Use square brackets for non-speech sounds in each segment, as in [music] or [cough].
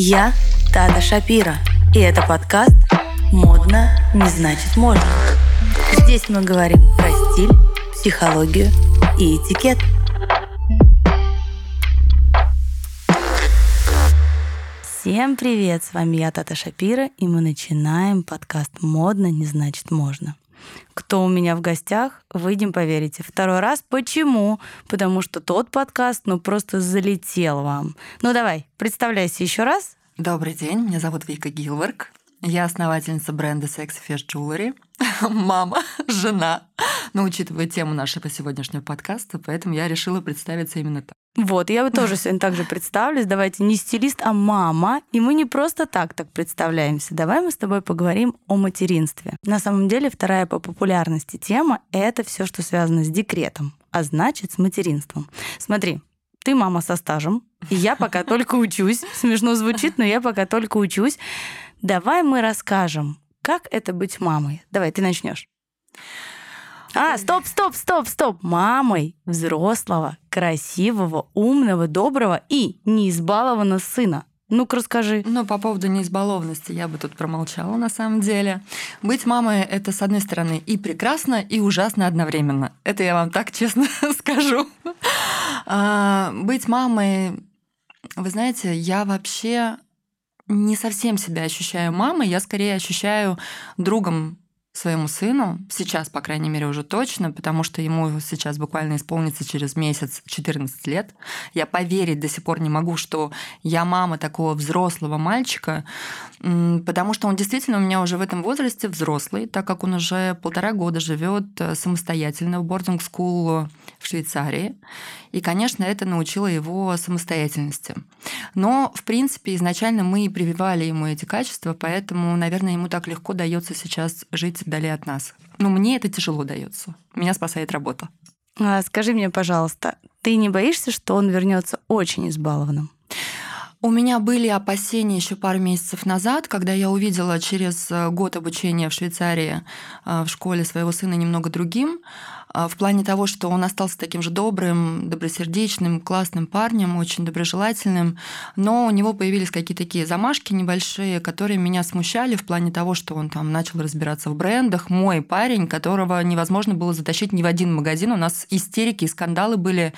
Я Тата Шапира, и это подкаст «Модно не значит можно». Здесь мы говорим про стиль, психологию и этикет. Всем привет, с вами я, Тата Шапира, и мы начинаем подкаст «Модно не значит можно». Кто у меня в гостях, выйдем, поверите. Второй раз. Почему? Потому что тот подкаст, ну, просто залетел вам. Ну, давай, представляйся еще раз. Добрый день, меня зовут Вика Гилворк. Я основательница бренда Sexy Fresh Jewelry, [laughs] мама, жена. Но учитывая тему нашего сегодняшнего подкаста, поэтому я решила представиться именно так. Вот, я тоже сегодня также представлюсь. Давайте не стилист, а мама. И мы не просто так так представляемся. Давай мы с тобой поговорим о материнстве. На самом деле, вторая по популярности тема — это все, что связано с декретом, а значит, с материнством. Смотри, ты мама со стажем, и я пока только учусь. Смешно звучит, но я пока только учусь. Давай мы расскажем, как это быть мамой. Давай, ты начнешь. А, стоп, стоп, стоп, стоп. Мамой взрослого, красивого, умного, доброго и неизбалованного сына. Ну-ка расскажи. Ну, по поводу неизбалованности я бы тут промолчала на самом деле. Быть мамой — это, с одной стороны, и прекрасно, и ужасно одновременно. Это я вам так честно [laughs] скажу. А, быть мамой, вы знаете, я вообще не совсем себя ощущаю мамой, я скорее ощущаю другом своему сыну, сейчас, по крайней мере, уже точно, потому что ему сейчас буквально исполнится через месяц 14 лет. Я поверить до сих пор не могу, что я мама такого взрослого мальчика, потому что он действительно у меня уже в этом возрасте взрослый, так как он уже полтора года живет э, самостоятельно в бординг скул в Швейцарии. И, конечно, это научило его самостоятельности. Но, в принципе, изначально мы и прививали ему эти качества, поэтому, наверное, ему так легко дается сейчас жить вдали от нас. Но мне это тяжело дается. Меня спасает работа. А скажи мне, пожалуйста, ты не боишься, что он вернется очень избалованным? У меня были опасения еще пару месяцев назад, когда я увидела через э, год обучения в Швейцарии э, в школе своего сына немного другим. А, в плане того, что он остался таким же добрым, добросердечным, классным парнем, очень доброжелательным, но у него появились какие-то такие замашки небольшие, которые меня смущали в плане того, что он там начал разбираться в брендах. Мой парень, которого невозможно было затащить ни в один магазин. У нас истерики и скандалы были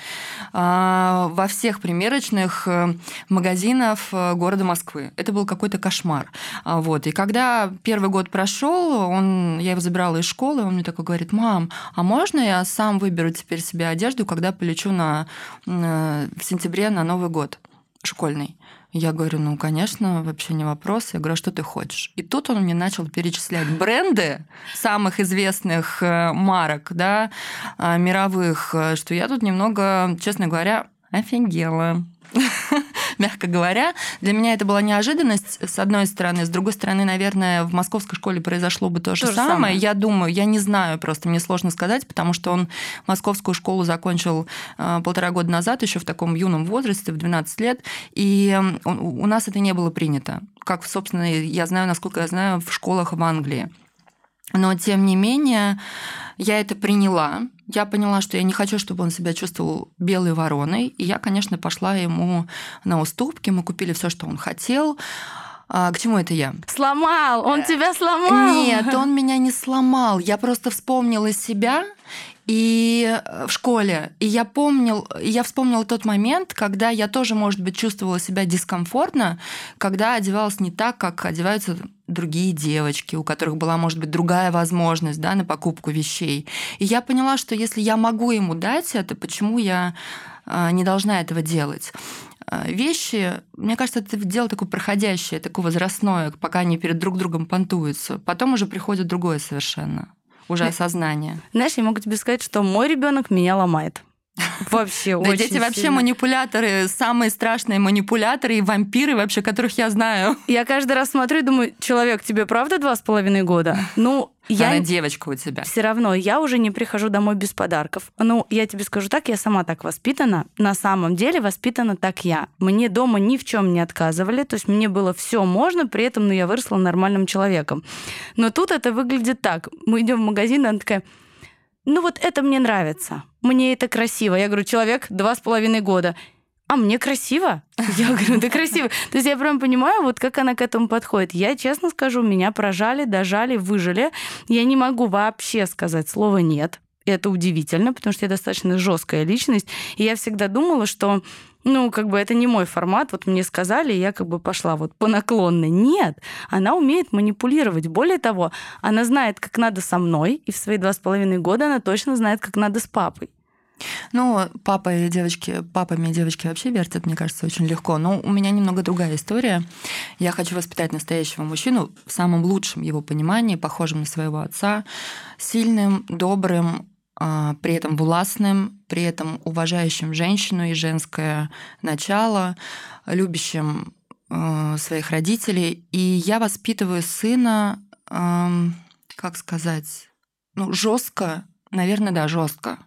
а, во всех примерочных э, магазинов э, города Москвы. Это был какой-то кошмар. А, вот. И когда первый год прошел, он, я его забирала из школы, он мне такой говорит, мам, а можно можно я сам выберу теперь себе одежду, когда полечу на, э, в сентябре на Новый год школьный? Я говорю, ну, конечно, вообще не вопрос. Я говорю, а что ты хочешь? И тут он мне начал перечислять бренды самых известных э, марок, да, э, мировых, что я тут немного, честно говоря, офигела. [laughs] мягко говоря. Для меня это была неожиданность, с одной стороны. С другой стороны, наверное, в московской школе произошло бы то, то же, же самое. самое. Я думаю, я не знаю просто, мне сложно сказать, потому что он московскую школу закончил э, полтора года назад, еще в таком юном возрасте, в 12 лет, и у нас это не было принято. Как, собственно, я знаю, насколько я знаю, в школах в Англии. Но, тем не менее, я это приняла. Я поняла, что я не хочу, чтобы он себя чувствовал белой вороной. И я, конечно, пошла ему на уступки. Мы купили все, что он хотел. А, к чему это я? Сломал! Он тебя сломал! Нет, он меня не сломал. Я просто вспомнила себя и э, в школе. И я помнил, я вспомнила тот момент, когда я тоже, может быть, чувствовала себя дискомфортно, когда одевалась не так, как одеваются другие девочки, у которых была, может быть, другая возможность да, на покупку вещей. И я поняла, что если я могу ему дать это, почему я а, не должна этого делать? А, вещи, мне кажется, это дело такое проходящее, такое возрастное, пока они перед друг другом понтуются. Потом уже приходит другое совершенно уже осознание. Знаешь, я могу тебе сказать, что мой ребенок меня ломает. Вообще очень дети вообще манипуляторы, самые страшные манипуляторы и вампиры вообще, которых я знаю. Я каждый раз смотрю и думаю, человек, тебе правда два с половиной года? Ну, я... Она девочка у тебя. Все равно, я уже не прихожу домой без подарков. Ну, я тебе скажу так, я сама так воспитана. На самом деле воспитана так я. Мне дома ни в чем не отказывали, то есть мне было все можно, при этом ну, я выросла нормальным человеком. Но тут это выглядит так. Мы идем в магазин, и она такая, ну вот это мне нравится, мне это красиво. Я говорю, человек два с половиной года. А мне красиво. [laughs] Я говорю, да красиво. То есть я прям понимаю, вот как она к этому подходит. Я честно скажу, меня прожали, дожали, выжили. Я не могу вообще сказать слово «нет». Это удивительно, потому что я достаточно жесткая личность. И я всегда думала, что ну, как бы это не мой формат, вот мне сказали, и я как бы пошла вот по наклонной. Нет, она умеет манипулировать. Более того, она знает, как надо со мной, и в свои два с половиной года она точно знает, как надо с папой. Ну, папа и девочки, папами и девочки вообще вертят, мне кажется, очень легко. Но у меня немного другая история. Я хочу воспитать настоящего мужчину в самом лучшем его понимании, похожим на своего отца, сильным, добрым, а, при этом властным, при этом уважающим женщину и женское начало, любящим а, своих родителей. И я воспитываю сына, как сказать, ну, жестко, наверное, да, жестко.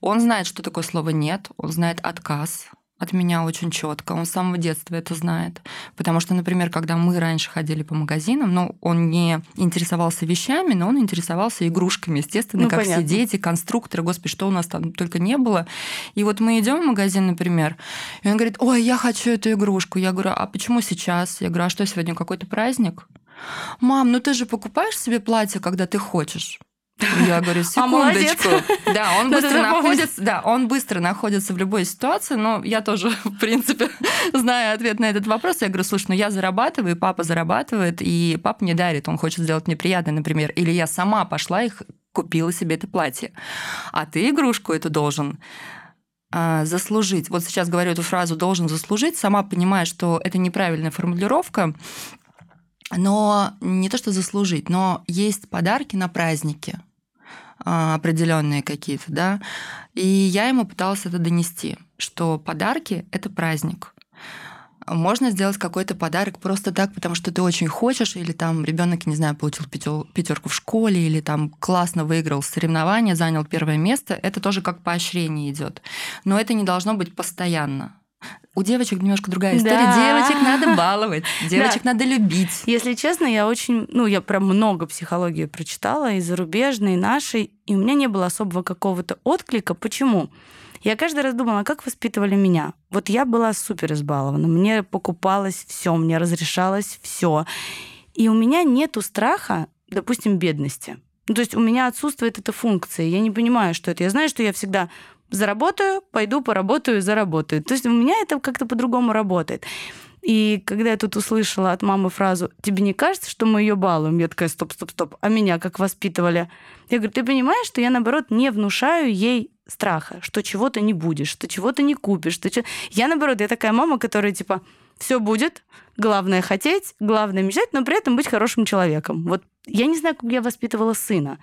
Он знает, что такое слово нет, он знает отказ, от меня очень четко. Он с самого детства это знает. Потому что, например, когда мы раньше ходили по магазинам, ну, он не интересовался вещами, но он интересовался игрушками, естественно, ну, как понятно. все дети, конструкторы, господи, что у нас там только не было. И вот мы идем в магазин, например, и он говорит, ой, я хочу эту игрушку. Я говорю, а почему сейчас? Я говорю, а что сегодня какой-то праздник? Мам, ну ты же покупаешь себе платье, когда ты хочешь. Я говорю, [laughs] а секундочку. А да, он [laughs] быстро находится, да, он быстро находится в любой ситуации, но я тоже, [laughs] в принципе, знаю ответ на этот вопрос. Я говорю, слушай, ну я зарабатываю, папа зарабатывает, и папа мне дарит, он хочет сделать мне приятно, например. Или я сама пошла и купила себе это платье. А ты игрушку эту должен а, заслужить. Вот сейчас говорю эту фразу «должен заслужить», сама понимаю, что это неправильная формулировка, но не то, что заслужить, но есть подарки на праздники а, определенные какие-то, да. И я ему пыталась это донести, что подарки это праздник. Можно сделать какой-то подарок просто так, потому что ты очень хочешь, или там ребенок, не знаю, получил пятерку в школе, или там классно выиграл соревнование, занял первое место. Это тоже как поощрение идет. Но это не должно быть постоянно у девочек немножко другая история. Да. Девочек надо [laughs] баловать, девочек да. надо любить. Если честно, я очень, ну, я прям много психологии прочитала, и зарубежной, и нашей, и у меня не было особого какого-то отклика. Почему? Я каждый раз думала, как воспитывали меня. Вот я была супер избалована, мне покупалось все, мне разрешалось все. И у меня нету страха, допустим, бедности. Ну, то есть у меня отсутствует эта функция. Я не понимаю, что это. Я знаю, что я всегда заработаю, пойду поработаю, заработаю. То есть у меня это как-то по-другому работает. И когда я тут услышала от мамы фразу «Тебе не кажется, что мы ее балуем?» Я такая «Стоп, стоп, стоп». А меня как воспитывали? Я говорю, ты понимаешь, что я, наоборот, не внушаю ей страха, что чего-то не будешь, что чего-то не купишь. Что... Я, наоборот, я такая мама, которая, типа, все будет, главное хотеть, главное мечтать, но при этом быть хорошим человеком. Вот я не знаю, как я воспитывала сына.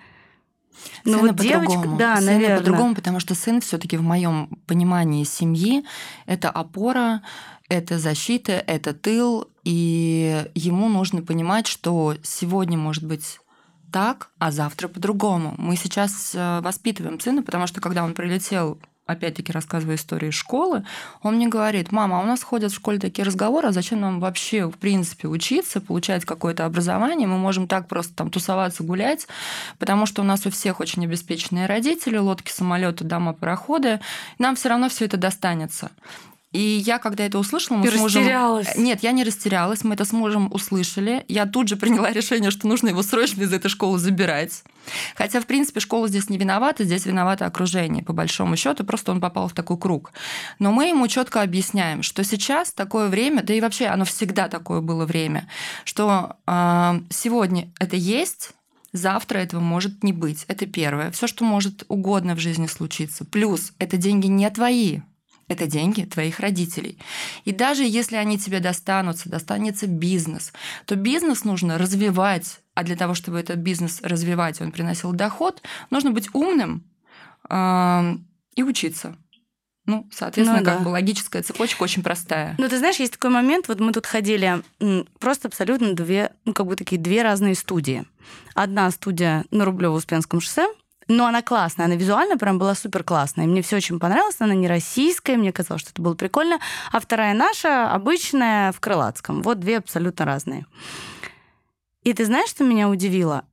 Ну вот девочка, да, сына наверное. по-другому, потому что сын все-таки в моем понимании семьи это опора, это защита, это тыл, и ему нужно понимать, что сегодня может быть так, а завтра по-другому. Мы сейчас э, воспитываем сына, потому что когда он прилетел опять-таки рассказывая историю школы, он мне говорит, мама, а у нас ходят в школе такие разговоры, а зачем нам вообще, в принципе, учиться, получать какое-то образование, мы можем так просто там тусоваться, гулять, потому что у нас у всех очень обеспеченные родители, лодки, самолеты, дома, пароходы, нам все равно все это достанется. И я, когда это услышала, мы Ты с мужем... растерялась? Нет, я не растерялась. Мы это с мужем услышали. Я тут же приняла решение, что нужно его срочно из этой школы забирать. Хотя, в принципе, школа здесь не виновата, здесь виновато окружение, по большому счету, просто он попал в такой круг. Но мы ему четко объясняем, что сейчас такое время, да и вообще оно всегда такое было время, что э, сегодня это есть, Завтра этого может не быть. Это первое. Все, что может угодно в жизни случиться. Плюс это деньги не твои это деньги твоих родителей. И даже если они тебе достанутся, достанется бизнес, то бизнес нужно развивать, а для того, чтобы этот бизнес развивать, он приносил доход, нужно быть умным э, и учиться. Ну, соответственно, ну, да. как бы логическая цепочка очень простая. Ну, ты знаешь, есть такой момент, вот мы тут ходили, просто абсолютно две, ну, как бы такие две разные студии. Одна студия на Рублево-Успенском шоссе, но она классная, она визуально прям была супер классная. Мне все очень понравилось, она не российская, мне казалось, что это было прикольно. А вторая наша, обычная, в Крылатском. Вот две абсолютно разные. И ты знаешь, что меня удивило?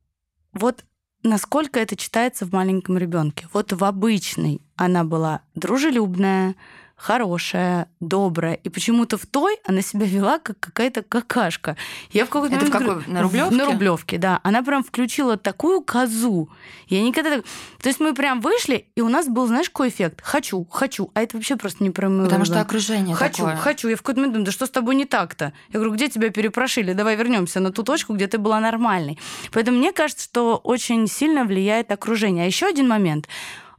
Вот насколько это читается в маленьком ребенке. Вот в обычной она была дружелюбная, хорошая, добрая. И почему-то в той она себя вела как какая-то какашка. Я в какой-то Это в какой? На Рублевке? На Рублевке, да. Она прям включила такую козу. Я никогда... То есть мы прям вышли, и у нас был, знаешь, какой эффект? Хочу, хочу. А это вообще просто не про Потому что окружение Хочу, такое. хочу. Я в какой-то момент думаю, да что с тобой не так-то? Я говорю, где тебя перепрошили? Давай вернемся на ту точку, где ты была нормальной. Поэтому мне кажется, что очень сильно влияет окружение. А еще один момент.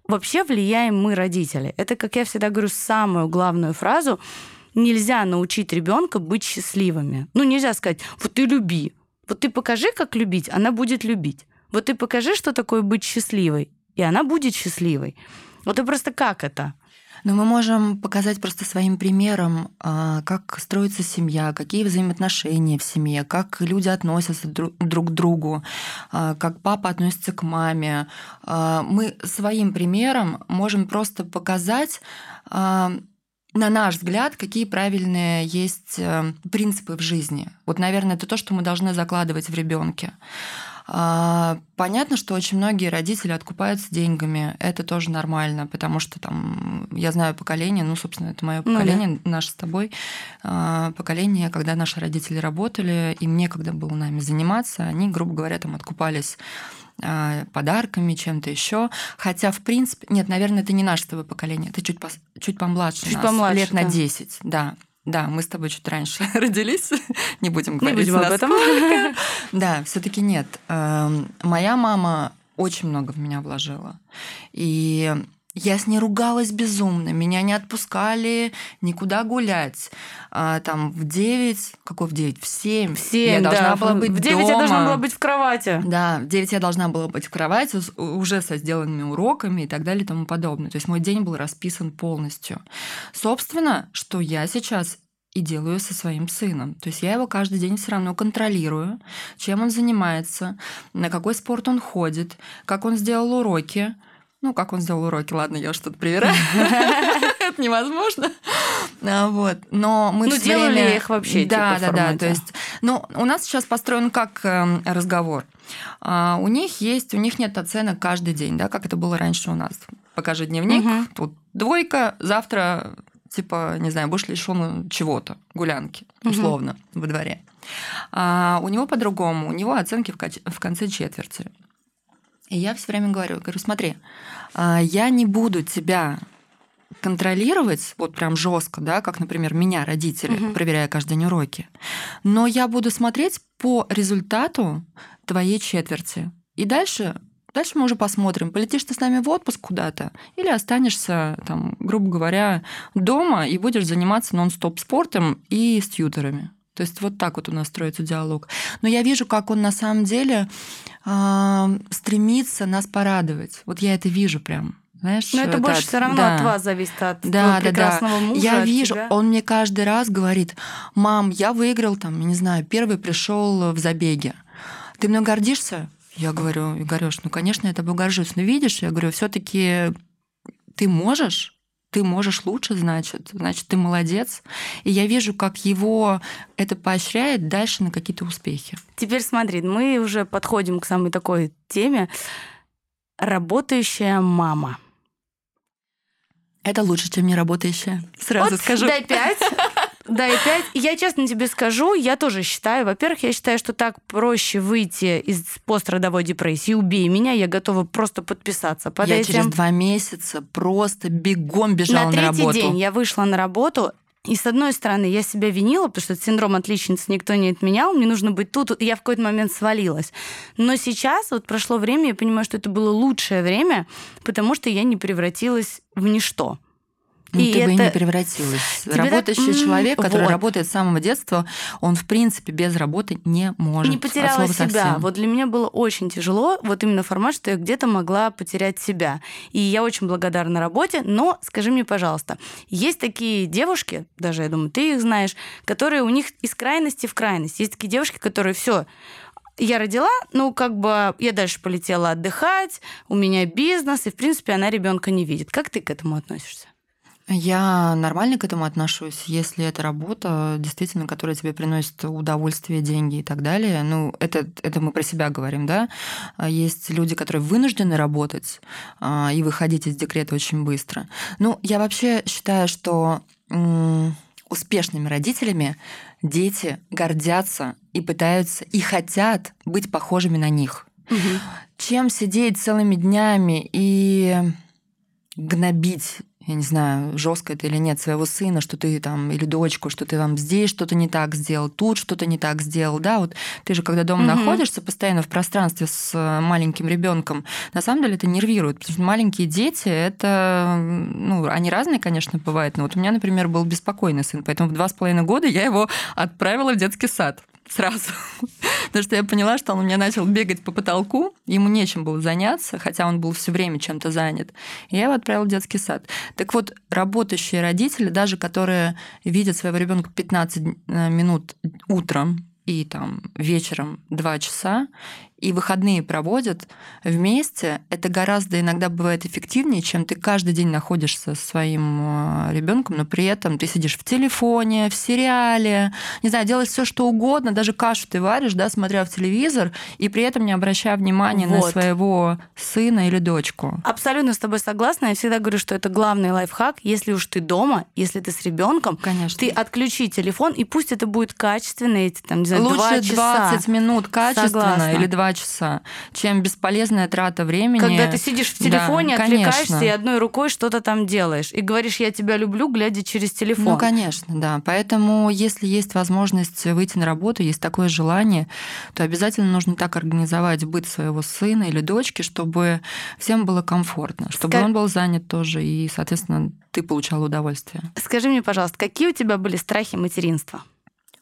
Вообще влияем мы, родители. Это, как я всегда говорю, самую главную фразу. Нельзя научить ребенка быть счастливыми. Ну, нельзя сказать, вот ты люби. Вот ты покажи, как любить, она будет любить. Вот ты покажи, что такое быть счастливой, и она будет счастливой. Вот и просто как это? Но мы можем показать просто своим примером, а, как строится семья, какие взаимоотношения в семье, как люди относятся друг к другу, а, как папа относится к маме. А, мы своим примером можем просто показать на наш взгляд, какие правильные есть э, принципы в жизни. Вот, наверное, это то, что мы должны закладывать в ребенке. А, понятно, что очень многие родители откупаются деньгами. Это тоже нормально, потому что там я знаю поколение, ну, собственно, это мое поколение, ну, да. наше с тобой а, поколение, когда наши родители работали, им некогда было нами заниматься, они, грубо говоря, там откупались а, подарками, чем-то еще. Хотя, в принципе, нет, наверное, это не наше с тобой поколение, это чуть, по, чуть помладше чуть нас, помладше, лет да. на 10, да. Да, мы с тобой чуть раньше [laughs] родились. [laughs] Не будем говорить. Не будем об этом. [laughs] Да, все-таки нет. Эм, моя мама очень много в меня вложила. И я с ней ругалась безумно, меня не отпускали никуда гулять. А, там в 9, какой в 9? В 7. В 7, я должна да. была быть В 9 дома. я должна была быть в кровати. Да, в 9 я должна была быть в кровати уже со сделанными уроками и так далее и тому подобное. То есть мой день был расписан полностью. Собственно, что я сейчас и делаю со своим сыном. То есть я его каждый день все равно контролирую, чем он занимается, на какой спорт он ходит, как он сделал уроки, ну, как он сделал уроки, ладно, я что-то [laughs] проверяю. [laughs] Это невозможно. А, вот. Но мы Ну, делали время... их вообще, Да, типа, да, да. То есть, ну, у нас сейчас построен как э, разговор. А, у них есть, у них нет оценок каждый день, да, как это было раньше у нас. Покажи дневник, Мгм. тут двойка, завтра типа, не знаю, будешь лишен чего-то, гулянки, условно, во дворе. А у него по-другому, у него оценки в, в конце четверти. И я все время говорю, говорю, смотри, а, я не буду тебя контролировать вот прям жестко, да, как, например, меня родители, Мгм. проверяя каждый день уроки, но я буду смотреть по результату твоей четверти. И дальше Дальше мы уже посмотрим, полетишь ты с нами в отпуск куда-то или останешься, там, грубо говоря, дома и будешь заниматься нон-стоп спортом и с тьютерами. То есть вот так вот у нас строится диалог. Но я вижу, как он на самом деле а, стремится нас порадовать. Вот я это вижу прям. Знаешь, Но это больше от- все равно да. от вас зависит, от Да, твоего да, да. прекрасного мужа. Я вижу, тебя. он мне каждый раз говорит, мам, я выиграл, там, я не знаю, первый пришел в забеге. Ты мной гордишься? Я говорю, Игорёш, ну, конечно, я тобой горжусь. Но видишь, я говорю, все таки ты можешь, ты можешь лучше, значит, значит, ты молодец. И я вижу, как его это поощряет дальше на какие-то успехи. Теперь смотри, мы уже подходим к самой такой теме. Работающая мама. Это лучше, чем не работающая. Сразу Вот скажу. Дай пять. Пять. И Я честно тебе скажу, я тоже считаю, во-первых, я считаю, что так проще выйти из пострадовой депрессии. Убей меня, я готова просто подписаться под я этим. через два месяца просто бегом бежала на на, третий работу. день я вышла на работу, и с одной стороны, я себя винила, потому что этот синдром отличницы никто не отменял, мне нужно быть тут, и я в какой-то момент свалилась. Но сейчас, вот прошло время, я понимаю, что это было лучшее время, потому что я не превратилась в ничто. Ну, И ты бы и это- не превратилась. Тебе так, Работающий м, человек, который вот. работает с самого детства, он, в принципе, без работы не может. не От потеряла себя. совсем. Вот для меня было очень тяжело, вот именно формат, что я где-то могла потерять себя. И я очень благодарна работе, но скажи мне, пожалуйста, есть такие девушки, даже я думаю, ты их знаешь, которые у них из крайности в крайность. Есть такие девушки, которые все, я родила, ну, как бы я дальше полетела отдыхать, у меня бизнес, и, в принципе, она ребенка не видит. Как ты к этому относишься? Я нормально к этому отношусь, если это работа, действительно, которая тебе приносит удовольствие, деньги и так далее. Ну, это, это мы про себя говорим, да. А есть люди, которые вынуждены работать а, и выходить из декрета очень быстро. Ну, я вообще считаю, что успешными родителями дети гордятся и пытаются и хотят быть похожими на них. Угу. Чем сидеть целыми днями и гнобить я не знаю, жестко это или нет, своего сына, что ты там, или дочку, что ты там здесь что-то не так сделал, тут что-то не так сделал, да, вот ты же, когда дома угу. находишься постоянно в пространстве с э, маленьким ребенком, на самом деле это нервирует, потому что маленькие дети, это, ну, они разные, конечно, бывают, но вот у меня, например, был беспокойный сын, поэтому в два с половиной года я его отправила в детский сад сразу. [laughs] Потому что я поняла, что он у меня начал бегать по потолку, ему нечем было заняться, хотя он был все время чем-то занят. И я его отправила в детский сад. Так вот, работающие родители, даже которые видят своего ребенка 15 э, минут утром и там вечером 2 часа, и выходные проводят вместе, это гораздо иногда бывает эффективнее, чем ты каждый день находишься со своим э, ребенком, но при этом ты сидишь в телефоне, в сериале, не знаю, делаешь все что угодно, даже кашу ты варишь, да, смотря в телевизор, и при этом не обращая внимания вот. на своего сына или дочку. Абсолютно с тобой согласна. Я всегда говорю, что это главный лайфхак. Если уж ты дома, если ты с ребенком, Конечно. ты отключи телефон, и пусть это будет качественно, эти там, не знаю, Лучше 2 часа. 20 минут качественно Согласна. или 2 часа, чем бесполезная трата времени. Когда ты сидишь в телефоне, да, отвлекаешься и одной рукой что-то там делаешь. И говоришь, я тебя люблю, глядя через телефон. Ну, конечно, да. Поэтому, если есть возможность выйти на работу, есть такое желание, то обязательно нужно так организовать быт своего сына или дочки, чтобы всем было комфортно, чтобы Ска... он был занят тоже, и, соответственно, ты получал удовольствие. Скажи мне, пожалуйста, какие у тебя были страхи материнства?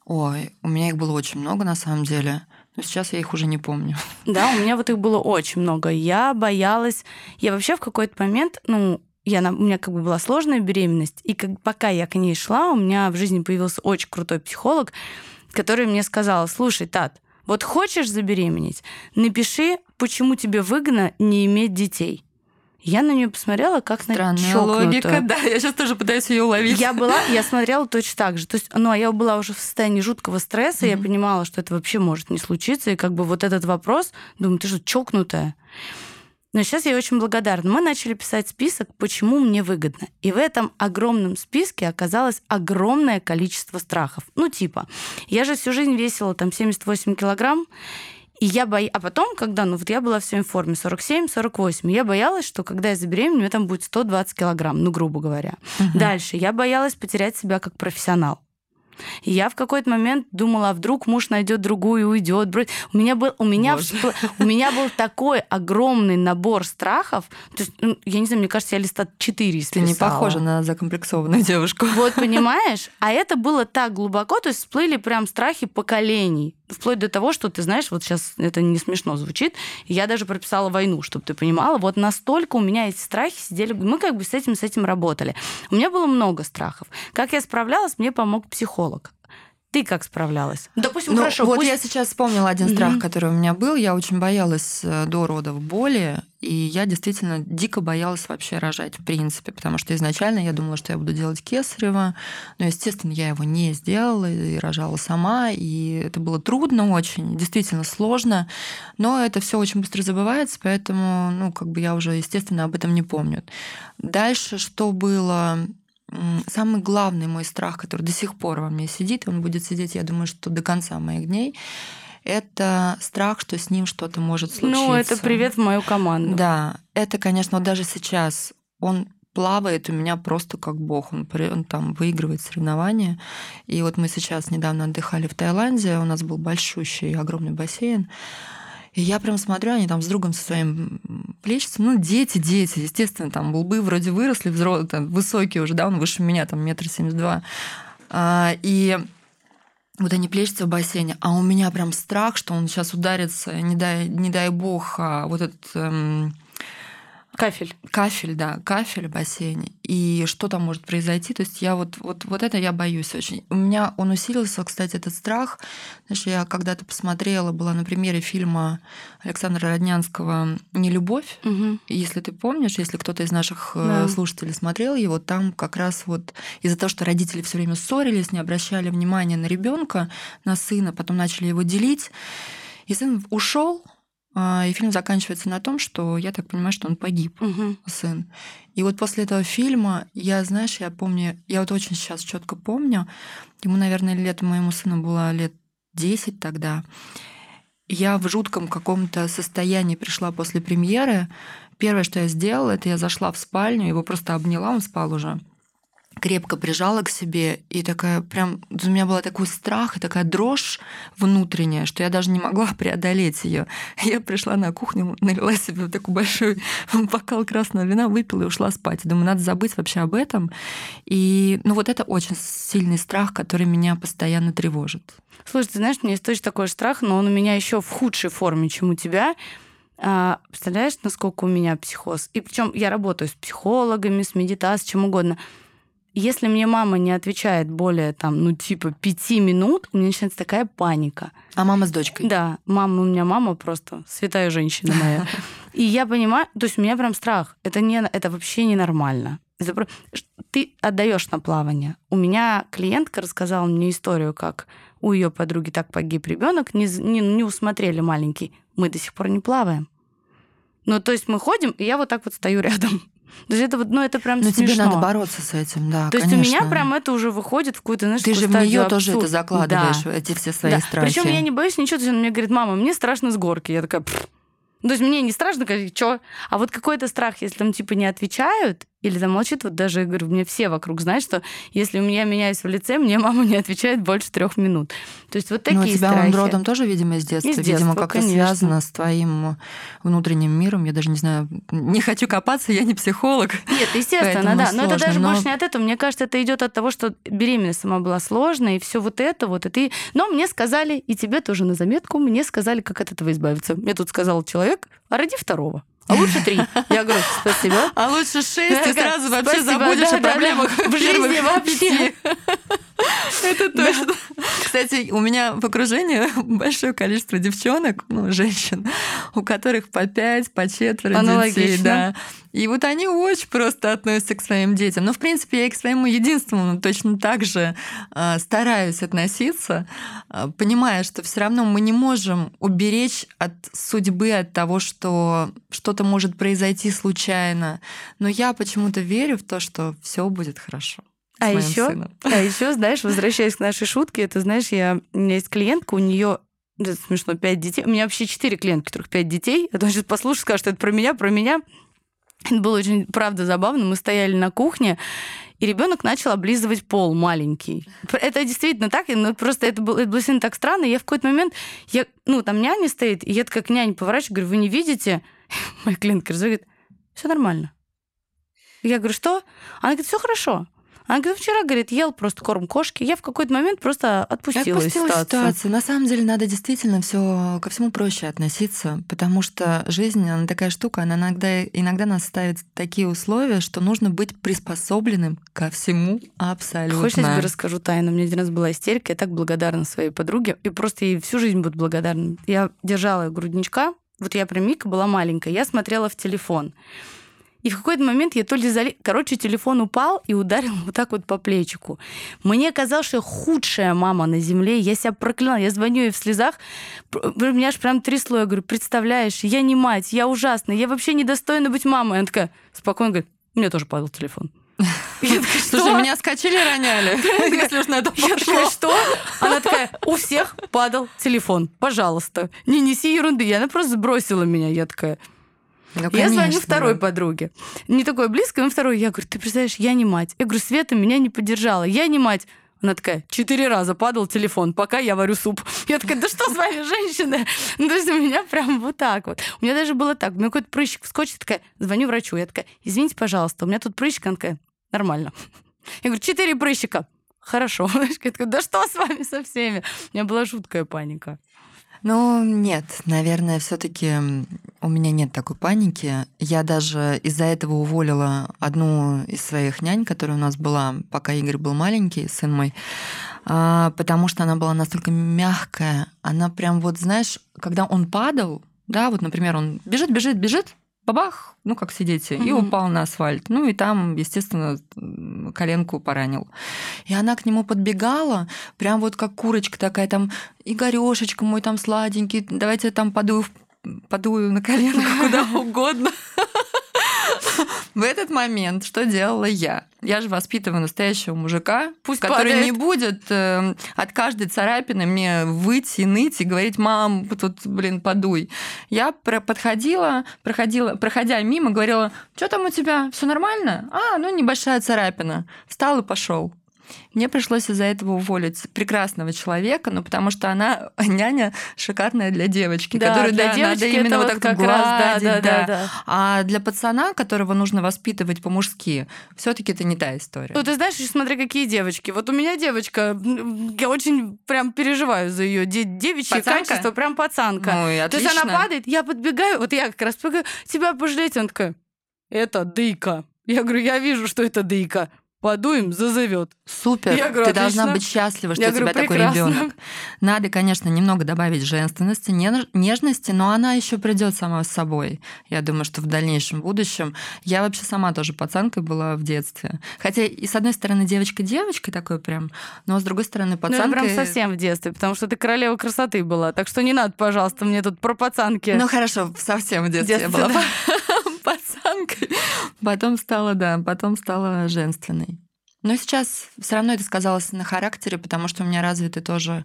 Ой, у меня их было очень много на самом деле. Но сейчас я их уже не помню. [laughs] Да, у меня вот их было очень много. Я боялась... Я вообще в какой-то момент, ну, я, у меня как бы была сложная беременность, и как, пока я к ней шла, у меня в жизни появился очень крутой психолог, который мне сказал, слушай, Тат, вот хочешь забеременеть, напиши, почему тебе выгодно не иметь детей. Я на нее посмотрела, как Странная на логика, да. Я сейчас тоже пытаюсь ее уловить. Я была, я [laughs] смотрела точно так же. То есть, ну, а я была уже в состоянии жуткого стресса, mm-hmm. я понимала, что это вообще может не случиться, и как бы вот этот вопрос, думаю, ты что, чокнутая? Но сейчас я очень благодарна. Мы начали писать список, почему мне выгодно. И в этом огромном списке оказалось огромное количество страхов. Ну, типа, я же всю жизнь весила там 78 килограмм, и я боялась, а потом, когда, ну вот я была в своей форме 47-48, я боялась, что когда я забеременею, мне там будет 120 килограмм, ну, грубо говоря. Угу. Дальше, я боялась потерять себя как профессионал. И я в какой-то момент думала, а вдруг муж найдет другую и уйдет. У меня был, у меня, вспло, у меня был такой огромный набор страхов. То есть, ну, я не знаю, мне кажется, я листа 4 Ты не похожа на закомплексованную девушку. Вот, понимаешь? А это было так глубоко, то есть всплыли прям страхи поколений. Вплоть до того, что ты знаешь, вот сейчас это не смешно звучит, я даже прописала войну, чтобы ты понимала. Вот настолько у меня эти страхи сидели, мы как бы с этим, с этим работали. У меня было много страхов. Как я справлялась, мне помог психолог. Ты как справлялась? Допустим, ну, хорошо. Вот пусть... я сейчас вспомнила один страх, mm-hmm. который у меня был. Я очень боялась э, до родов боли, и я действительно дико боялась вообще рожать, в принципе, потому что изначально я думала, что я буду делать кесарево, но, естественно, я его не сделала и рожала сама, и это было трудно очень, действительно сложно, но это все очень быстро забывается, поэтому, ну, как бы я уже, естественно, об этом не помню. Дальше что было? Самый главный мой страх, который до сих пор во мне сидит, и он будет сидеть, я думаю, что до конца моих дней, это страх, что с ним что-то может случиться. Ну, это привет в мою команду. Да, это, конечно, вот даже сейчас он плавает у меня просто как бог. Он, он там выигрывает соревнования. И вот мы сейчас недавно отдыхали в Таиланде, у нас был большущий, огромный бассейн. И я прям смотрю, они там с другом со своим плечицем, ну, дети, дети, естественно, там лбы вроде выросли, взрослые, там, высокие уже, да, он выше меня, там, метр семьдесят два. А, и вот они плещутся в бассейне, а у меня прям страх, что он сейчас ударится, не дай, не дай бог, а вот этот эм, Кафель. Кафель, да, кафель в бассейне. И что там может произойти? То есть я вот, вот, вот это я боюсь очень. У меня он усилился, кстати, этот страх. Знаешь, я когда-то посмотрела, была на примере фильма Александра Роднянского «Нелюбовь». Угу. Если ты помнишь, если кто-то из наших да. слушателей смотрел его, там как раз вот из-за того, что родители все время ссорились, не обращали внимания на ребенка, на сына, потом начали его делить. И сын ушел, и фильм заканчивается на том, что я так понимаю, что он погиб, угу. сын. И вот после этого фильма, я, знаешь, я помню, я вот очень сейчас четко помню, ему, наверное, лет моему сыну было лет 10 тогда. Я в жутком каком-то состоянии пришла после премьеры. Первое, что я сделала, это я зашла в спальню, его просто обняла, он спал уже крепко прижала к себе, и такая прям у меня был такой страх и такая дрожь внутренняя, что я даже не могла [laughs] преодолеть ее. Я пришла на кухню, налила себе вот такой большой [laughs] бокал красного вина, выпила и ушла спать. Думаю, надо забыть вообще об этом. И ну вот это очень сильный страх, который меня постоянно тревожит. Слушай, ты знаешь, у меня есть точно такой страх, но он у меня еще в худшей форме, чем у тебя. А, представляешь, насколько у меня психоз? И причем я работаю с психологами, с медитацией, чем угодно. Если мне мама не отвечает более там, ну, типа, пяти минут, у меня начинается такая паника. А мама с дочкой? Да, мама, у меня мама просто святая женщина моя. [laughs] И я понимаю, то есть у меня прям страх. Это, не, это вообще ненормально. Это, ты отдаешь на плавание. У меня клиентка рассказала мне историю, как у ее подруги так погиб ребенок, не, не, не усмотрели маленький. Мы до сих пор не плаваем. Ну, то есть мы ходим, и я вот так вот стою рядом. То есть это вот, ну это прям Но смешно. тебе надо бороться с этим, да, То конечно. есть у меня прям это уже выходит в какую-то, знаешь, Ты же в нее абсурд. тоже это закладываешь, да. эти все свои да. страхи. Причем я не боюсь ничего. То есть он мне говорит, мама, мне страшно с горки. Я такая, Пфф". то есть мне не страшно, говорить, что? А вот какой-то страх, если там типа не отвечают, или там молчит, вот даже, я говорю, мне все вокруг знают, что если у меня меняюсь в лице, мне мама не отвечает больше трех минут. То есть вот такие Ну, у тебя страхи. он родом тоже, видимо, из детства. Из детства, видимо, как-то связано с твоим внутренним миром. Я даже не знаю, не хочу копаться, я не психолог. Нет, естественно, да. Но это даже но... больше не от этого. Мне кажется, это идет от того, что беременность сама была сложная, и все вот это вот. И ты... Но мне сказали, и тебе тоже на заметку, мне сказали, как от этого избавиться. Мне тут сказал человек, а роди второго а лучше три. Я говорю, спасибо. А лучше шесть, и сразу вообще забудешь о проблемах в жизни вообще. [laughs] Это точно. Кстати, у меня в окружении [laughs] большое количество девчонок, ну, женщин, у которых по пять, по четверо детей. Да. И вот они очень просто относятся к своим детям. Но, в принципе, я и к своему единственному точно так же а, стараюсь относиться, а, понимая, что все равно мы не можем уберечь от судьбы, от того, что что-то может произойти случайно. Но я почему-то верю в то, что все будет хорошо. А еще, [laughs] а еще, знаешь, возвращаясь к нашей шутке, это, знаешь, я, у меня есть клиентка, у нее это смешно, пять детей. У меня вообще четыре клиентки, у которых пять детей. А то сейчас послушаю, скажут, что это про меня, про меня. Это было очень, правда, забавно. Мы стояли на кухне, и ребенок начал облизывать пол маленький. Это действительно так, но просто это было, это было сильно так странно. Я в какой-то момент, я, ну, там няня стоит, и я такая к няне поворачиваю, говорю, вы не видите? [laughs] Моя клиентка говорит, все нормально. Я говорю, что? Она говорит, все хорошо. Она говорит, вчера, говорит, ел просто корм кошки. Я в какой-то момент просто отпустила, отпустила ситуацию. ситуацию. На самом деле надо действительно все ко всему проще относиться, потому что жизнь, она такая штука, она иногда, иногда нас ставит такие условия, что нужно быть приспособленным ко всему абсолютно. Хочешь, я тебе расскажу тайну? У меня один раз была истерика, я так благодарна своей подруге, и просто ей всю жизнь буду благодарна. Я держала грудничка, вот я прям Мика была маленькая, я смотрела в телефон. И в какой-то момент я то ли зали... Короче, телефон упал и ударил [laughs] вот так вот по плечику. Мне казалось, что я худшая мама на земле. Я себя проклинала. Я звоню ей в слезах. Меня аж прям трясло. Я говорю, представляешь, я не мать, я ужасная, я вообще недостойна быть мамой. Она такая спокойно говорит, у меня тоже падал телефон. [laughs] Я такая, что? Слушай, меня скачали роняли, [laughs] если уж на это Я такая, что? Она такая, у всех падал телефон, пожалуйста, не неси ерунды. И она просто сбросила меня. Я такая, ну, я звоню второй подруге. Не такой близкой, но второй. Я говорю, ты представляешь, я не мать. Я говорю, Света меня не поддержала. Я не мать. Она такая, четыре раза падал телефон, пока я варю суп. Я такая, да что с вами, женщины? Ну, то есть у меня прям вот так вот. У меня даже было так, у меня какой-то прыщик вскочит, такая, звоню врачу. Я такая, извините, пожалуйста, у меня тут прыщик. Она такая, нормально. Я говорю, четыре прыщика. Хорошо. [laughs] Я такая, да что с вами со всеми? У меня была жуткая паника. Ну, нет, наверное, все таки у меня нет такой паники. Я даже из-за этого уволила одну из своих нянь, которая у нас была, пока Игорь был маленький, сын мой, а, потому что она была настолько мягкая. Она прям вот, знаешь, когда он падал, да, вот, например, он бежит, бежит, бежит, бабах, ну, как все дети, mm-hmm. и упал на асфальт. Ну, и там, естественно, коленку поранил. И она к нему подбегала, прям вот как курочка такая, там, Игорешечка мой там сладенький, давайте я там подую, подую на коленку куда [laughs] угодно. В этот момент что делала я? Я же воспитываю настоящего мужика, Пусть который падает. не будет э, от каждой царапины мне выйти, ныть и говорить, мам, тут, блин, подуй. Я подходила, проходила, проходя мимо, говорила, что там у тебя, все нормально? А, ну небольшая царапина. Встал и пошел. Мне пришлось из-за этого уволить прекрасного человека, ну потому что она [laughs] няня шикарная для девочки, да, которую для да, девочки надо именно вот так как гладить, раз, да, да, да, да. А для пацана, которого нужно воспитывать по-мужски, все-таки это не та история. Ну ты знаешь, смотри, какие девочки. Вот у меня девочка, я очень прям переживаю за ее девичье пацанка? качество, прям пацанка. Ну, и То есть она падает, я подбегаю, вот я как раз тебя пожалеть, он такой, это дыка. Я говорю, я вижу, что это дыка подуем, зазовет. Супер. Я говорю, Ты отлично. должна быть счастлива, что я у тебя говорю, такой ребенок. Надо, конечно, немного добавить женственности, нежности, но она еще придет сама с собой. Я думаю, что в дальнейшем будущем. Я вообще сама тоже пацанкой была в детстве. Хотя и с одной стороны девочка девочкой такой прям, но с другой стороны пацанкой. Ну, прям совсем в детстве, потому что ты королева красоты была. Так что не надо, пожалуйста, мне тут про пацанки. Ну хорошо, совсем в детстве, детстве я была. Да. [laughs] пацанкой. [laughs] Потом стала, да, потом стала женственной. Но сейчас все равно это сказалось на характере, потому что у меня развиты тоже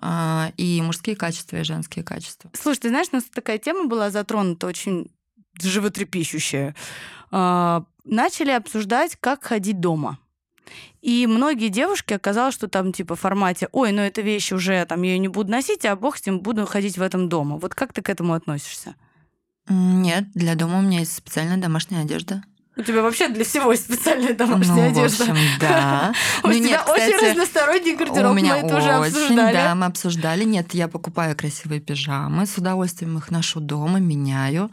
э, и мужские качества, и женские качества. Слушай, ты знаешь, у нас такая тема была затронута очень животрепещущая. Э, начали обсуждать, как ходить дома. И многие девушки оказалось, что там типа в формате, ой, ну эта вещь уже, там, я ее не буду носить, а бог с ним, буду ходить в этом дома. Вот как ты к этому относишься? Нет, для дома у меня есть специальная домашняя одежда. У тебя вообще для всего есть специальная домашняя ну, одежда. В общем, [laughs] да. У ну, тебя очень разносторонний гардероб, у меня мы это уже обсуждали. Да, мы обсуждали. Нет, я покупаю красивые пижамы, с удовольствием их ношу дома, меняю.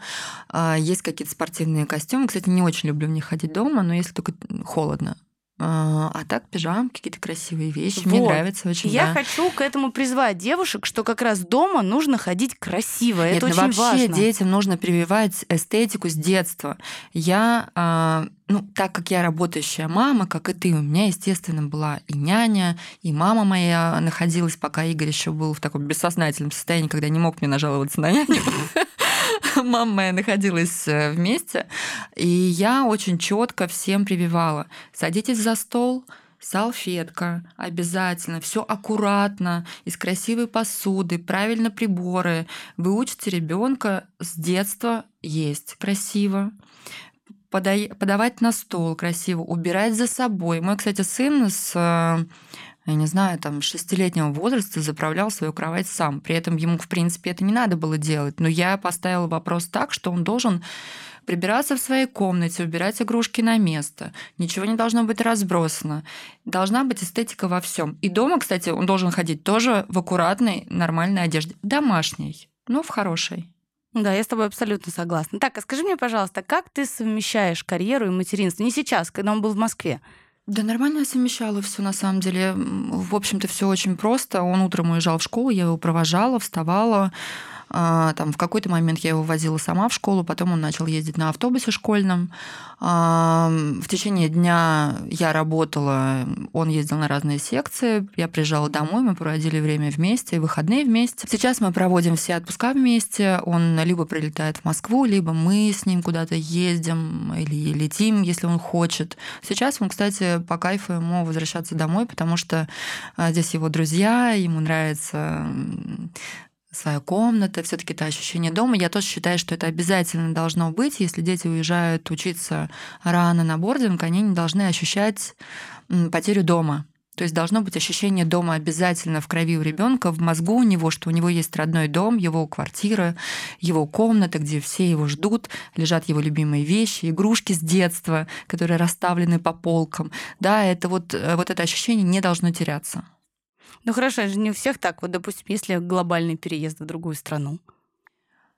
А, есть какие-то спортивные костюмы. Кстати, не очень люблю в них ходить дома, но если только холодно. А, а так пижамки, какие-то красивые вещи. Вот. Мне нравится очень. Я да. хочу к этому призвать девушек, что как раз дома нужно ходить красиво. Нет, Это ну очень вообще важно. детям нужно прививать эстетику с детства. Я, а, ну, так как я работающая мама, как и ты, у меня, естественно, была и няня, и мама моя находилась, пока Игорь еще был в таком бессознательном состоянии, когда не мог мне нажаловаться на няню. Мама моя находилась э, вместе, и я очень четко всем прививала. Садитесь за стол, салфетка обязательно, все аккуратно, из красивой посуды, правильно приборы. Вы учите ребенка с детства есть красиво, подавать на стол красиво, убирать за собой. Мой, кстати, сын с э, я не знаю, там, шестилетнего возраста заправлял свою кровать сам. При этом ему, в принципе, это не надо было делать. Но я поставила вопрос так, что он должен прибираться в своей комнате, убирать игрушки на место. Ничего не должно быть разбросано. Должна быть эстетика во всем. И дома, кстати, он должен ходить тоже в аккуратной, нормальной одежде. Домашней, но в хорошей. Да, я с тобой абсолютно согласна. Так, а скажи мне, пожалуйста, как ты совмещаешь карьеру и материнство? Не сейчас, когда он был в Москве. Да нормально я совмещала все на самом деле. В общем-то, все очень просто. Он утром уезжал в школу, я его провожала, вставала, там, в какой-то момент я его возила сама в школу, потом он начал ездить на автобусе школьном. А, в течение дня я работала, он ездил на разные секции, я приезжала домой, мы проводили время вместе, выходные вместе. Сейчас мы проводим все отпуска вместе, он либо прилетает в Москву, либо мы с ним куда-то ездим или летим, если он хочет. Сейчас он, кстати, по кайфу ему возвращаться домой, потому что а, здесь его друзья, ему нравится своя комната, все-таки это ощущение дома. Я тоже считаю, что это обязательно должно быть. Если дети уезжают учиться рано на бординг, они не должны ощущать потерю дома. То есть должно быть ощущение дома обязательно в крови у ребенка, в мозгу у него, что у него есть родной дом, его квартира, его комната, где все его ждут, лежат его любимые вещи, игрушки с детства, которые расставлены по полкам. Да, это вот, э, вот это ощущение не должно теряться. Ну хорошо, это же не у всех так. Вот, допустим, если глобальный переезд в другую страну.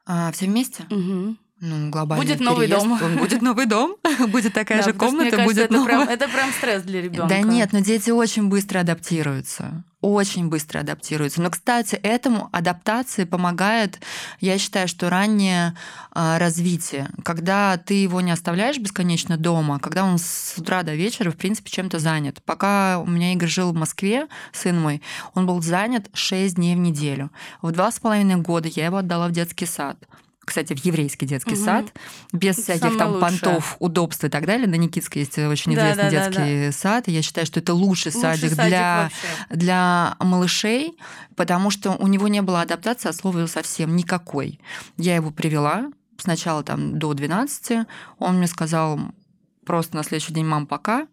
А, все вместе? Угу. Ну, глобальный Будет новый переезд, дом. будет новый дом, [laughs] будет такая же комната, будет прям, это прям стресс для ребенка. Да нет, но дети очень быстро адаптируются. Очень быстро адаптируются. Но, кстати, этому адаптации помогает, я считаю, что раннее а, развитие. Когда ты его не оставляешь бесконечно дома, когда он с утра до вечера, в принципе, чем-то занят. Пока у меня Игорь жил в Москве, сын мой, он был занят 6 дней в неделю. В два с половиной года я его отдала в детский сад кстати, в еврейский детский Мгм. сад, без Это всяких там лучшее. понтов, удобств и так далее. На Никитской есть очень Да, известный да, да, детский сад, и я считаю, что это лучший, Лучший садик, садик для, вообще. для малышей, потому что у него не было адаптации от слова совсем никакой. Я его привела сначала там до 12, он мне сказал просто на следующий день, мам, пока,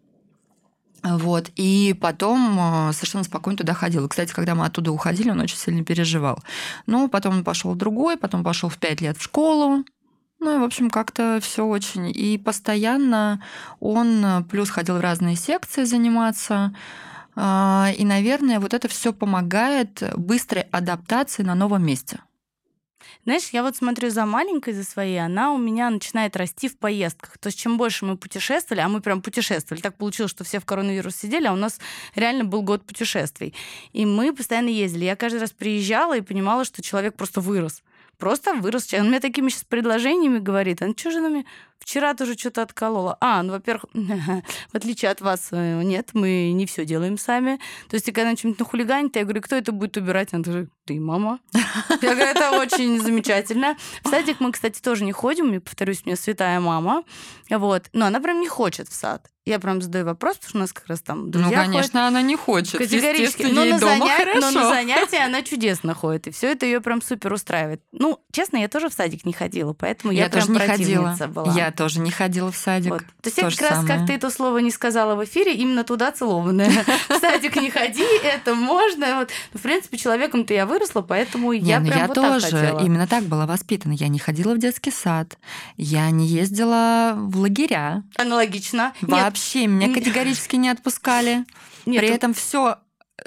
вот. И потом э, совершенно спокойно туда ходил. Кстати, когда мы оттуда уходили, он очень сильно переживал. Ну, потом он пошел другой, потом пошел в 5 лет в школу. Ну и, в общем, как-то все очень. И постоянно он э, плюс ходил в разные секции заниматься. А, И, наверное, вот это все помогает быстрой адаптации на новом месте. Знаешь, я вот смотрю за маленькой, за своей, она у меня начинает расти в поездках. То есть чем больше мы путешествовали, а мы прям путешествовали, так получилось, что все в коронавирус сидели, а у нас реально был год путешествий. И мы постоянно ездили. Я каждый раз приезжала и понимала, что человек просто вырос. Просто вырос. Он мне такими сейчас предложениями говорит. А ну что же она мне вчера тоже что-то отколола? А, ну, во-первых, [laughs] в отличие от вас, э, нет, мы не все делаем сами. То есть, когда что-нибудь нахулиганит, я говорю, кто это будет убирать? Она говорит, ты, мама. [laughs] Я говорю, это очень замечательно. В садик мы, кстати, тоже не ходим. И, повторюсь, у меня святая мама. Вот. Но она прям не хочет в сад. Я прям задаю вопрос, потому что у нас как раз там друзья ну, ходят. конечно, она не хочет. Категорически. Но на, дома заня- но на занятия она чудесно ходит. И все это ее прям супер устраивает. Ну, честно, я тоже в садик не ходила, поэтому я, Я, прям тоже не ходила. была. Я тоже не ходила в садик. Вот. То есть я То как раз, самое. как ты это слово не сказала в эфире, именно туда целованная. В садик не ходи, это можно. Вот. В принципе, человеком-то я выросла, поэтому Не, я ну прям я вот тоже так хотела. именно так была воспитана. Я не ходила в детский сад, я не ездила в лагеря. Аналогично. Нет, Вообще меня Н- категорически не отпускали. нет, При этом все,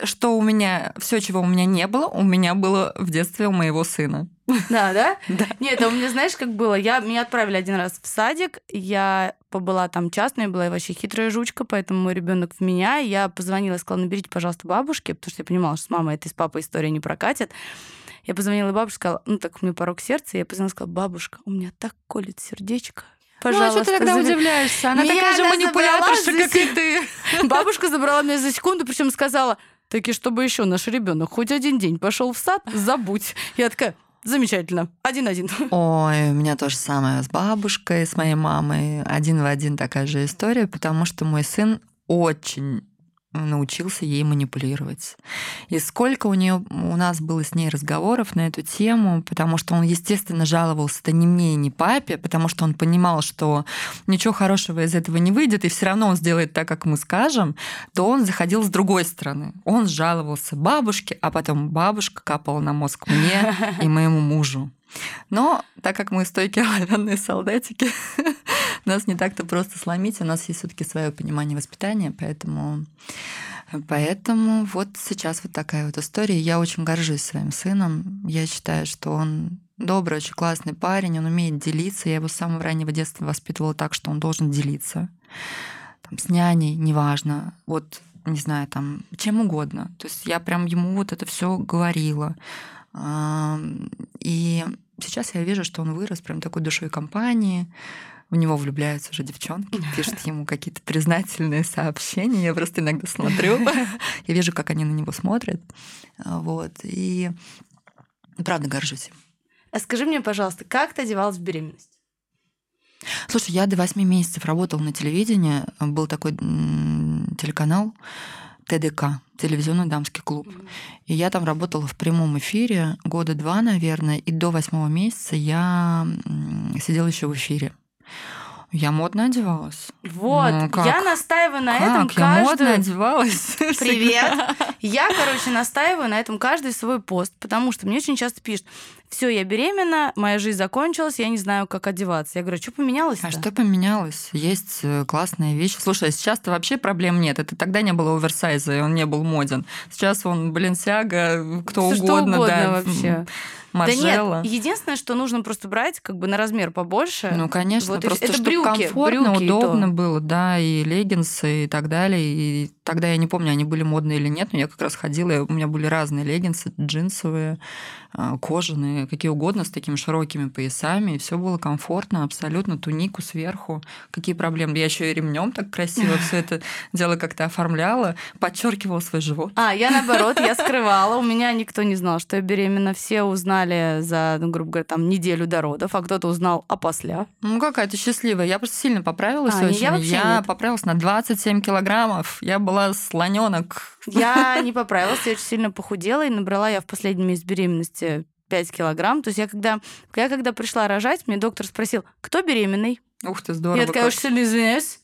что у меня, все, чего у меня не было, у меня было в детстве у моего сына. Да, да? [laughs] Да. Нет, а у меня, знаешь, как было? Я, меня отправили один раз в садик, я побыла там частная, была вообще хитрая жучка, поэтому мой ребенок в меня. Я позвонила и сказала, наберите, пожалуйста, бабушке, потому что я понимала, что с мамой это и с папой история не прокатит. Я позвонила бабушке, сказала, ну так у меня порог сердца, я позвонила, сказала, бабушка, у меня так колет сердечко. Пожалуйста, ну, а что ты тогда забери». удивляешься? Она Меня такая же манипуляторша, как и ты. [laughs] Бабушка забрала меня за секунду, причем сказала, таки, чтобы еще наш ребенок хоть один день пошел в сад, забудь. Я такая, замечательно, один-один. Ой, у меня то же самое с бабушкой, с моей мамой. Один в один такая же история, потому что мой сын очень научился ей манипулировать. И сколько у нее у нас было с ней разговоров на эту тему, потому что он, естественно, жаловался-то не мне и не папе, потому что он понимал, что ничего хорошего из этого не выйдет, и все равно он сделает так, как мы скажем, то он заходил с другой стороны. Он жаловался бабушке, а потом бабушка капала на мозг мне [laughs] и моему мужу. Но так как мы стойкие [laughs] оловянные солдатики, нас не так-то просто сломить, у нас есть все-таки свое понимание воспитания, поэтому, поэтому вот сейчас вот такая вот история. Я очень горжусь своим сыном. Я считаю, что он добрый, очень классный парень, он умеет делиться. Я его с самого раннего детства воспитывала так, что он должен делиться. Там, с няней, неважно. Вот не знаю, там, чем угодно. То есть я прям ему вот это все говорила. И сейчас я вижу, что он вырос прям такой душой компании. В него влюбляются уже девчонки, [laughs] пишут ему какие-то признательные сообщения. Я просто иногда смотрю, [laughs] я вижу, как они на него смотрят. Вот. И правда горжусь им. А скажи мне, пожалуйста, как ты одевалась в беременность? Слушай, я до 8 месяцев работала на телевидении. Был такой телеканал ТДК, телевизионный дамский клуб. И я там работала в прямом эфире года два, наверное, и до восьмого месяца я сидела еще в эфире. Я модно одевалась. Вот, Ну, как? я настаиваю на как? этом я каждую... модно одевалась. [laughs] Привет! Я, короче, настаиваю на этом каждый свой пост, потому что мне очень часто пишут, все, я беременна, моя жизнь закончилась, я не знаю, как одеваться. Я говорю, что поменялось А что поменялось? Есть э, классные вещи. Слушай, а сейчас-то вообще проблем нет. Это тогда не было оверсайза, и он не был моден. Сейчас он, блин, сяга, кто что угодно, угодно да. вообще. Маржела. Да нет, единственное, что нужно просто брать как бы на размер побольше. Ну, конечно, Вот просто это чтобы брюки, комфортно, брюки и то. удобно было, да, и леггинсы и так далее. И тогда я не помню, они были модные или нет, но я как раз ходила, у меня были разные леггинсы, джинсовые, а, кожаные, какие угодно, с такими широкими поясами, и все было комфортно, абсолютно, тунику сверху. Какие проблемы? Я еще и ремнем так красиво все это дело как-то оформляла, подчеркивала свой живот. А, я наоборот, я скрывала. У меня никто не знал, что я беременна. Все узнали за, ну, грубо говоря, там неделю до родов, а кто-то узнал опосля. Ну, какая ты счастливая. Я просто сильно поправилась А, очень. я нет. поправилась на 27 килограммов. Я была слоненок. Я [laughs] не поправилась, я очень сильно похудела, и набрала я в последний месяц беременности 5 килограмм. То есть я когда, я когда пришла рожать, мне доктор спросил, кто беременный? Ух ты, здорово. я такая, очень сильно извиняюсь.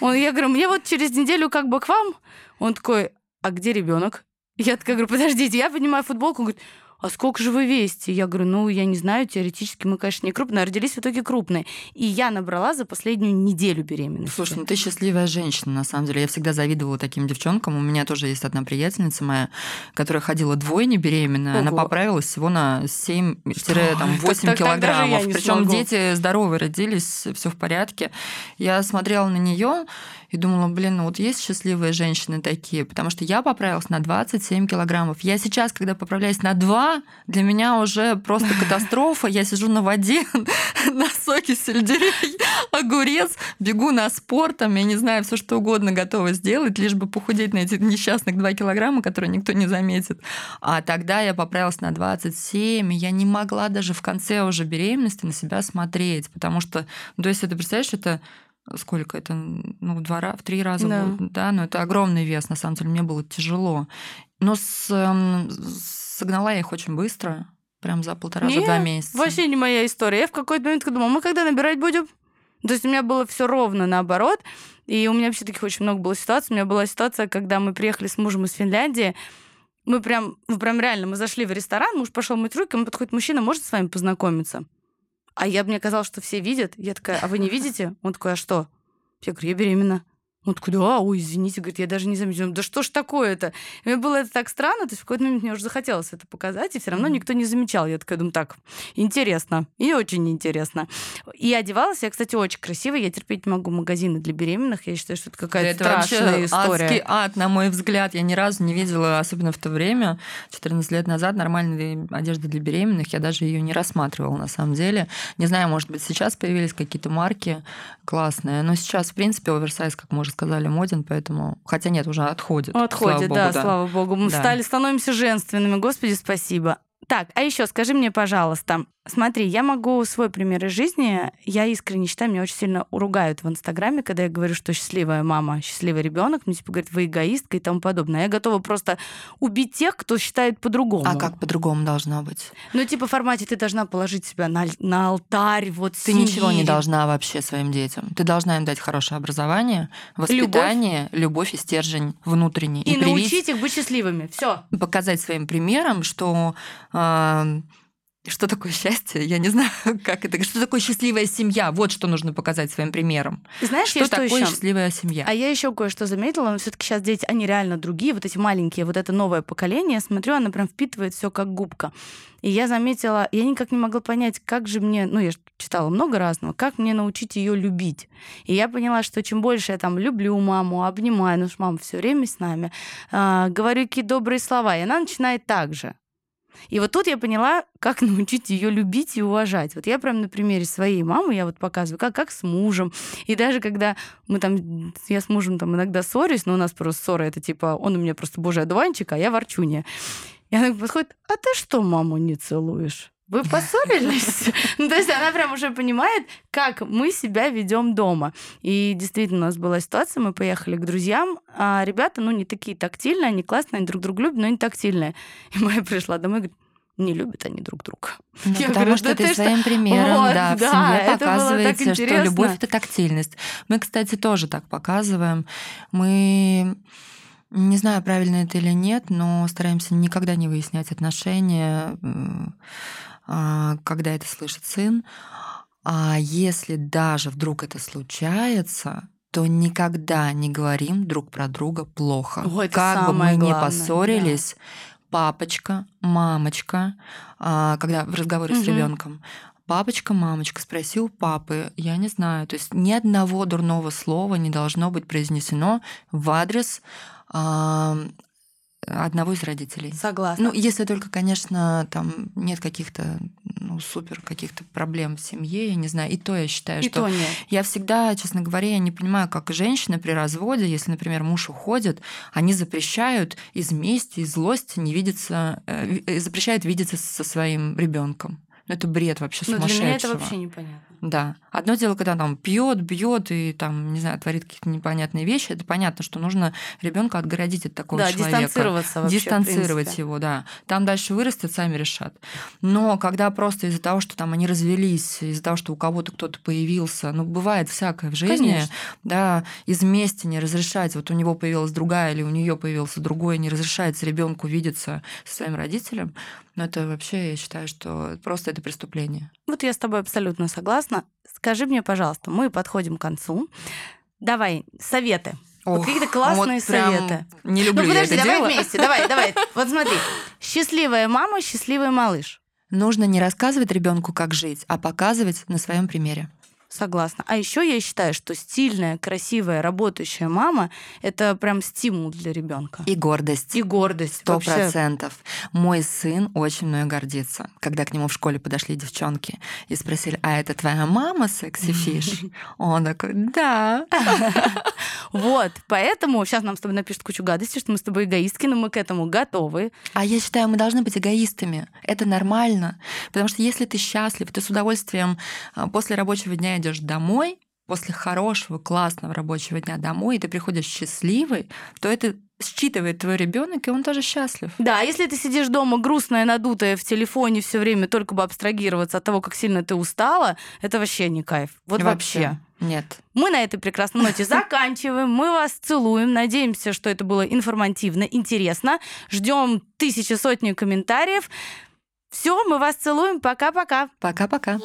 Он, я говорю, мне вот через неделю как бы к вам. Он такой, а где ребенок? Я такая говорю, подождите, я поднимаю футболку, он говорит, а сколько же вы весите? Я говорю, ну, я не знаю, теоретически мы, конечно, не крупные, а родились в итоге крупные. И я набрала за последнюю неделю беременности. Слушай, ну ты счастливая женщина, на самом деле. Я всегда завидовала таким девчонкам. У меня тоже есть одна приятельница моя, которая ходила двойне беременная. Она поправилась всего на 7-8 Так- так- тогда же я килограммов. Причем дети здоровые родились, все в порядке. Я смотрела на нее и думала, блин, ну вот есть счастливые женщины такие, потому что я поправилась на 27 килограммов. Я сейчас, когда поправляюсь на 2, для меня уже просто [laughs] катастрофа. Я сижу на воде, [laughs] на соке сельдерей, огурец, бегу на спорт, там, я не знаю, все что угодно готова сделать, лишь бы похудеть на эти несчастных 2 килограмма, которые никто не заметит. А тогда я поправилась на 27, и я не могла даже в конце уже беременности на себя смотреть, потому что, ну, то есть, это, представляешь, это сколько это, ну, в два раза, в три раза, Да. было, да, но это огромный вес, на самом деле, мне было тяжело. Но с, эм, согнала я их очень быстро, прям за полтора, за Не, два месяца. Вообще не моя история. Я в какой-то момент думала, мы когда набирать будем? То есть у меня было все ровно наоборот. И у меня вообще таких очень много было ситуаций. У меня была ситуация, когда мы приехали с мужем из Финляндии. Мы прям, ну прям реально, мы зашли в ресторан, муж пошел мыть руки, ему подходит мужчина, может с вами познакомиться? А я, мне казалось, что все видят. Я такая, а вы не видите? Он такой, а что? Я говорю, я беременна. Он такой, да, ой, извините, говорит, я даже не заметила. Да что ж такое-то? Мне было это так странно, то есть в какой-то момент мне уже захотелось это показать, и все равно никто не замечал. Я такая думаю, так, интересно и очень интересно. И одевалась я, кстати, очень красиво. Я терпеть не могу магазины для беременных. Я считаю, что это какая-то это страшная вообще история. адский ад, на мой взгляд. Я ни разу не видела, особенно в то время, 14 лет назад, нормальной одежды для беременных. Я даже ее не рассматривала на самом деле. Не знаю, может быть, сейчас появились какие-то марки классные, но сейчас, в принципе, оверсайз, как уже сказали, моден, поэтому... Хотя нет, уже отходит. Отходит, слава да, богу, да. слава богу. Мы Да. стали, становимся женственными. Господи, спасибо. Так, а еще скажи мне, пожалуйста, смотри, я могу свой пример из жизни. Я искренне считаю, меня очень сильно уругают в Инстаграме, когда я говорю, что счастливая мама, счастливый ребенок, мне типа говорят, вы эгоистка и тому подобное. Я готова просто убить тех, кто считает по-другому. А как по-другому должно быть? Ну, типа в формате ты должна положить себя на, на алтарь, вот Ты ничего не должна вообще своим детям. Ты должна им дать хорошее образование, воспитание, любовь, и стержень внутренний. И, привить- научить их быть счастливыми. Все. показать своим примером, что что такое счастье, я не знаю, [laughs] как это, что такое счастливая семья, вот что нужно показать своим примером. Знаешь, Что я что такое еще? счастливая семья? А я еще кое-что заметила, но все-таки сейчас дети, они реально другие, вот эти маленькие, вот это новое поколение, я смотрю, она прям впитывает все как губка. И я заметила, я никак не могла понять, как же мне, ну я ж читала много разного, как мне научить ее любить. И я поняла, что чем больше я там люблю маму, обнимаю, ну что мама все время с нами, а, говорю какие добрые слова, и она начинает так же. И вот тут я поняла, как [laughs] научить ее любить и уважать. Вот я прям на примере своей мамы, я вот показываю, как, как с мужем. И даже когда мы там, я с мужем там иногда ссорюсь, но у нас просто ссора, это типа, он у меня просто божий одуванчик, а я ворчунья. И она подходит, а ты что маму не целуешь? Вы поссорились? [laughs] Ну, то есть она прям уже понимает, как мы себя ведем дома. И действительно, у нас была ситуация, мы поехали к друзьям, а ребята, ну, не такие тактильные, они классные, они друг друга любят, но не тактильные. И моя пришла домой и говорит, не любят они друг друга. Ну, Я потому говорю, что да ты ты что? своим примером, Вот, да, в да, семье показываете, что любовь это тактильность. Мы, кстати, тоже так показываем. Мы не знаю, правильно это или нет, но стараемся никогда не выяснять отношения, когда это слышит сын. А если даже вдруг это случается, то никогда не говорим друг про друга плохо. Ой, это как бы мы главное, поссорились, папочка, мамочка, а, когда в разговоре угу. с ребенком. Папочка, мамочка, спроси у папы, я не знаю. То есть ни одного дурного слова не должно быть произнесено в адрес одного из родителей. Согласна. Ну, если только, конечно, там нет каких-то ну, супер каких-то проблем в семье, я не знаю. И то я считаю, и что то нет. я всегда, честно говоря, я не понимаю, как женщины при разводе, если, например, муж уходит, они запрещают из мести, из злости не видеться, э, запрещают видеться со своим ребенком. Ну, это бред вообще сумасшедшего. Ну, для меня это вообще непонятно. Да. Одно дело, когда там пьет, бьет и там, не знаю, творит какие-то непонятные вещи, это понятно, что нужно ребенка отгородить от такого да, человека. дистанцироваться вообще, Дистанцировать его, да. Там дальше вырастет, сами решат. Но когда просто из-за того, что там они развелись, из-за того, что у кого-то кто-то появился, ну, бывает всякое в жизни, Конечно. да, из мести не разрешать, вот у него появилась другая или у нее появился другой, не разрешается ребенку видеться со своим родителем, но это вообще, я считаю, что просто это преступление. Вот я с тобой абсолютно согласна. Скажи мне, пожалуйста, мы подходим к концу. Давай, советы. Ох, какие-то классные вот советы. Не люблю ну, подожди, я это давай дело. вместе, давай, давай. Вот смотри. Счастливая мама, счастливый малыш. Нужно не рассказывать ребенку, как жить, а показывать на своем примере. Согласна. А еще я считаю, что стильная, красивая, работающая мама это прям стимул для ребенка. И гордость. И гордость. Сто процентов. Мой сын очень мной гордится. Когда к нему в школе подошли девчонки и спросили, а это твоя мама секси фиш? [laughs] Он такой, да. [laughs] Вот, поэтому сейчас нам с тобой напишут кучу гадостей, что мы с тобой эгоистки, но мы к этому готовы. А я считаю, мы должны быть эгоистами. Это нормально. Потому что если ты счастлив, ты с удовольствием а, после рабочего дня идешь домой, после хорошего, классного рабочего дня домой, и ты приходишь счастливый, то это считывает твой ребенок, и он тоже счастлив. Да, если ты сидишь дома грустная, надутая в телефоне все время, только бы абстрагироваться от того, как сильно ты устала, это вообще не кайф. Вот вообще. вообще. Нет. Мы на этой прекрасной ноте [laughs] заканчиваем. Мы вас целуем. Надеемся, что это было информативно, интересно. Ждем тысячи сотни комментариев. Все, мы вас целуем. Пока-пока. Пока-пока.